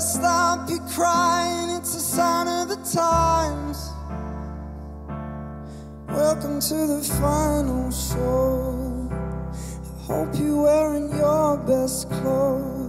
stop your crying, it's a sign of the times. Welcome to the final show. I hope you're wearing your best clothes.